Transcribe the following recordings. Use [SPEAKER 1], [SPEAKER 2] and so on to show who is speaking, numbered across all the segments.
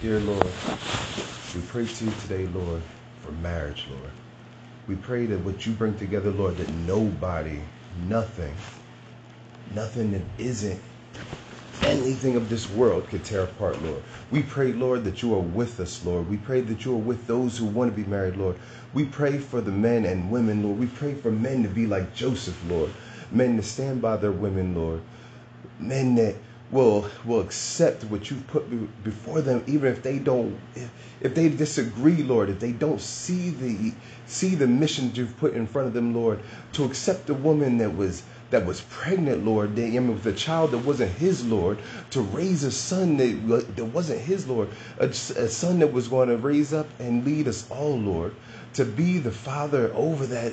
[SPEAKER 1] Dear Lord, we pray to you today, Lord, for marriage, Lord. We pray that what you bring together, Lord, that nobody, nothing, nothing that isn't anything of this world could tear apart, Lord. We pray, Lord, that you are with us, Lord. We pray that you are with those who want to be married, Lord. We pray for the men and women, Lord. We pray for men to be like Joseph, Lord. Men to stand by their women, Lord. Men that will will accept what you've put before them, even if they don't, if, if they disagree, Lord. If they don't see the see the mission you've put in front of them, Lord, to accept a woman that was that was pregnant, Lord, that, I mean, with a child that wasn't his, Lord, to raise a son that, that wasn't his, Lord, a, a son that was going to raise up and lead us all, Lord, to be the father over that,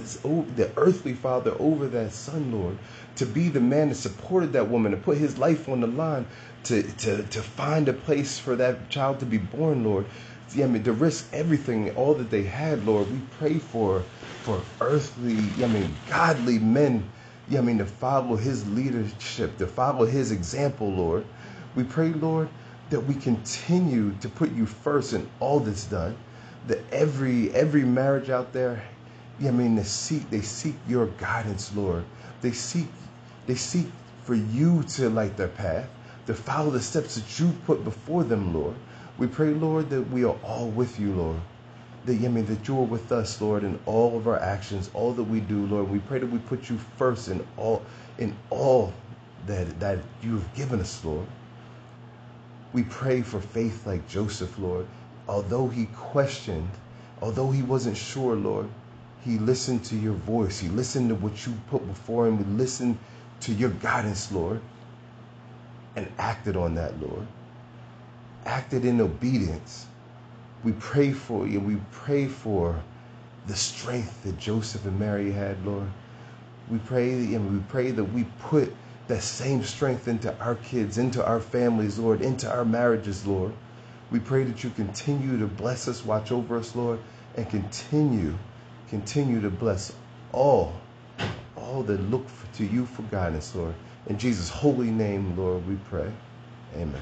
[SPEAKER 1] the earthly father over that son, Lord, to be the man that supported that woman, to put his life on the line, to, to, to find a place for that child to be born, Lord. Yeah, I mean, to risk everything, all that they had, Lord, we pray for for earthly, I mean, godly men yeah, I mean, to follow his leadership, to follow his example, Lord. We pray, Lord, that we continue to put you first in all that's done. That every every marriage out there, I mean, they seek they seek your guidance, Lord. They seek they seek for you to light their path, to follow the steps that you put before them, Lord. We pray, Lord, that we are all with you, Lord that, I mean, that you are with us, Lord, in all of our actions, all that we do, Lord. We pray that we put you first in all, in all that, that you've given us, Lord. We pray for faith like Joseph, Lord. Although he questioned, although he wasn't sure, Lord, he listened to your voice. He listened to what you put before him. He listened to your guidance, Lord, and acted on that, Lord. Acted in obedience we pray for you. We pray for the strength that Joseph and Mary had, Lord. We pray and we pray that we put that same strength into our kids, into our families, Lord, into our marriages, Lord. We pray that you continue to bless us, watch over us, Lord, and continue, continue to bless all, all that look for, to you for guidance, Lord. In Jesus' holy name, Lord, we pray. Amen.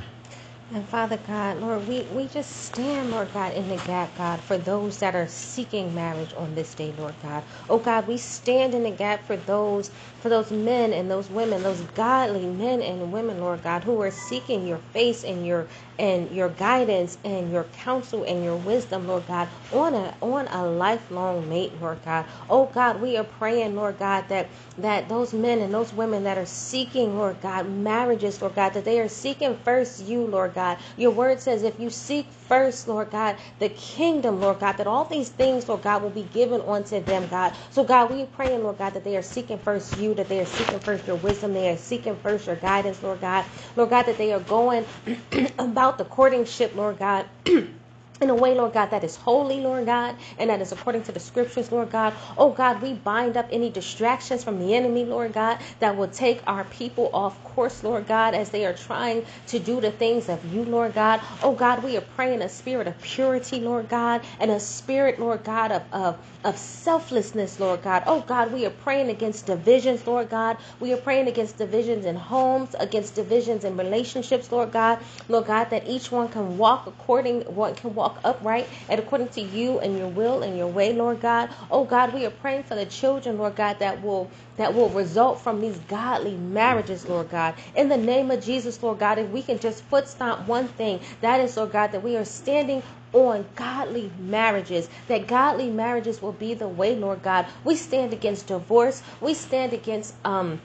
[SPEAKER 2] And Father God, Lord, we, we just stand, Lord God, in the gap, God, for those that are seeking marriage on this day, Lord God. Oh God, we stand in the gap for those for those men and those women, those godly men and women, Lord God, who are seeking your face and your and your guidance and your counsel and your wisdom, Lord God, on a on a lifelong mate, Lord God. Oh God, we are praying, Lord God, that that those men and those women that are seeking, Lord God, marriages, Lord God, that they are seeking first you, Lord God. Your word says if you seek first, Lord God, the kingdom, Lord God, that all these things, Lord God, will be given unto them, God. So God, we pray, Lord God, that they are seeking first you, that they are seeking first your wisdom, they are seeking first your guidance, Lord God. Lord God, that they are going about the courtingship, Lord God. in a way, Lord God, that is holy, Lord God, and that is according to the scriptures, Lord God. Oh God, we bind up any distractions from the enemy, Lord God, that will take our people off course, Lord God, as they are trying to do the things of you, Lord God. Oh God, we are praying a spirit of purity, Lord God, and a spirit, Lord God, of, of, of selflessness, Lord God. Oh God, we are praying against divisions, Lord God. We are praying against divisions in homes, against divisions in relationships, Lord God. Lord God, that each one can walk according, one can walk walk upright and according to you and your will and your way, Lord God. Oh God, we are praying for the children, Lord God, that will that will result from these godly marriages, Lord God. In the name of Jesus, Lord God, if we can just foot stomp one thing, that is, Lord God, that we are standing on godly marriages, that godly marriages will be the way, Lord God. We stand against divorce. We stand against um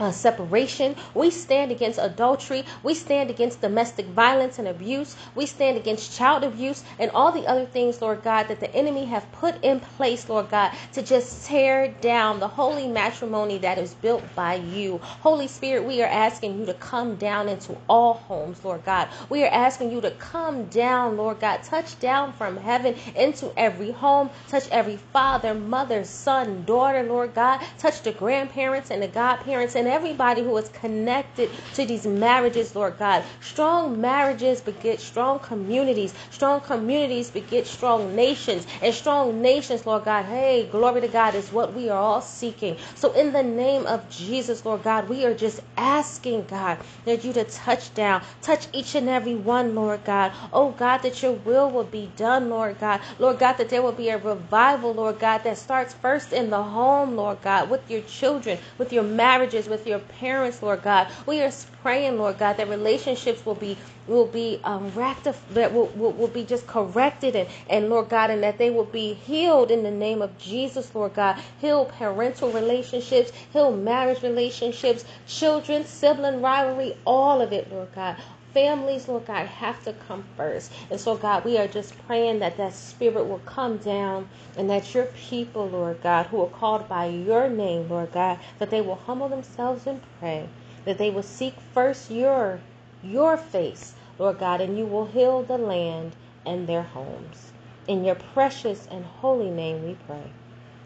[SPEAKER 2] uh, separation. We stand against adultery. We stand against domestic violence and abuse. We stand against child abuse and all the other things, Lord God, that the enemy have put in place, Lord God, to just tear down the holy matrimony that is built by you. Holy Spirit, we are asking you to come down into all homes, Lord God. We are asking you to come down, Lord God, touch down from heaven into every home, touch every father, mother, son, daughter, Lord God, touch the grandparents and the godparents and everybody who is connected to these marriages, Lord God. Strong marriages beget strong communities. Strong communities beget strong nations. And strong nations, Lord God, hey, glory to God, is what we are all seeking. So, in the name of Jesus, Lord God, we are just asking, God, that you to touch down, touch each and every one, Lord God. Oh, God, that your will will be done, Lord God. Lord God, that there will be a revival, Lord God, that starts first in the home, Lord God, with your children, with your marriages, with your parents, Lord God. We are praying, Lord God, that relationships will be will be um, rectified, that will, will, will be just corrected, and, and Lord God, and that they will be healed in the name of Jesus, Lord God. Heal parental relationships, heal marriage relationships, children, sibling rivalry, all of it, Lord God families, Lord God, have to come first. And so, God, we are just praying that that spirit will come down and that your people, Lord God, who are called by your name, Lord God, that they will humble themselves and pray, that they will seek first your your face, Lord God, and you will heal the land and their homes. In your precious and holy name we pray.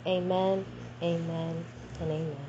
[SPEAKER 2] Amen, amen, and amen.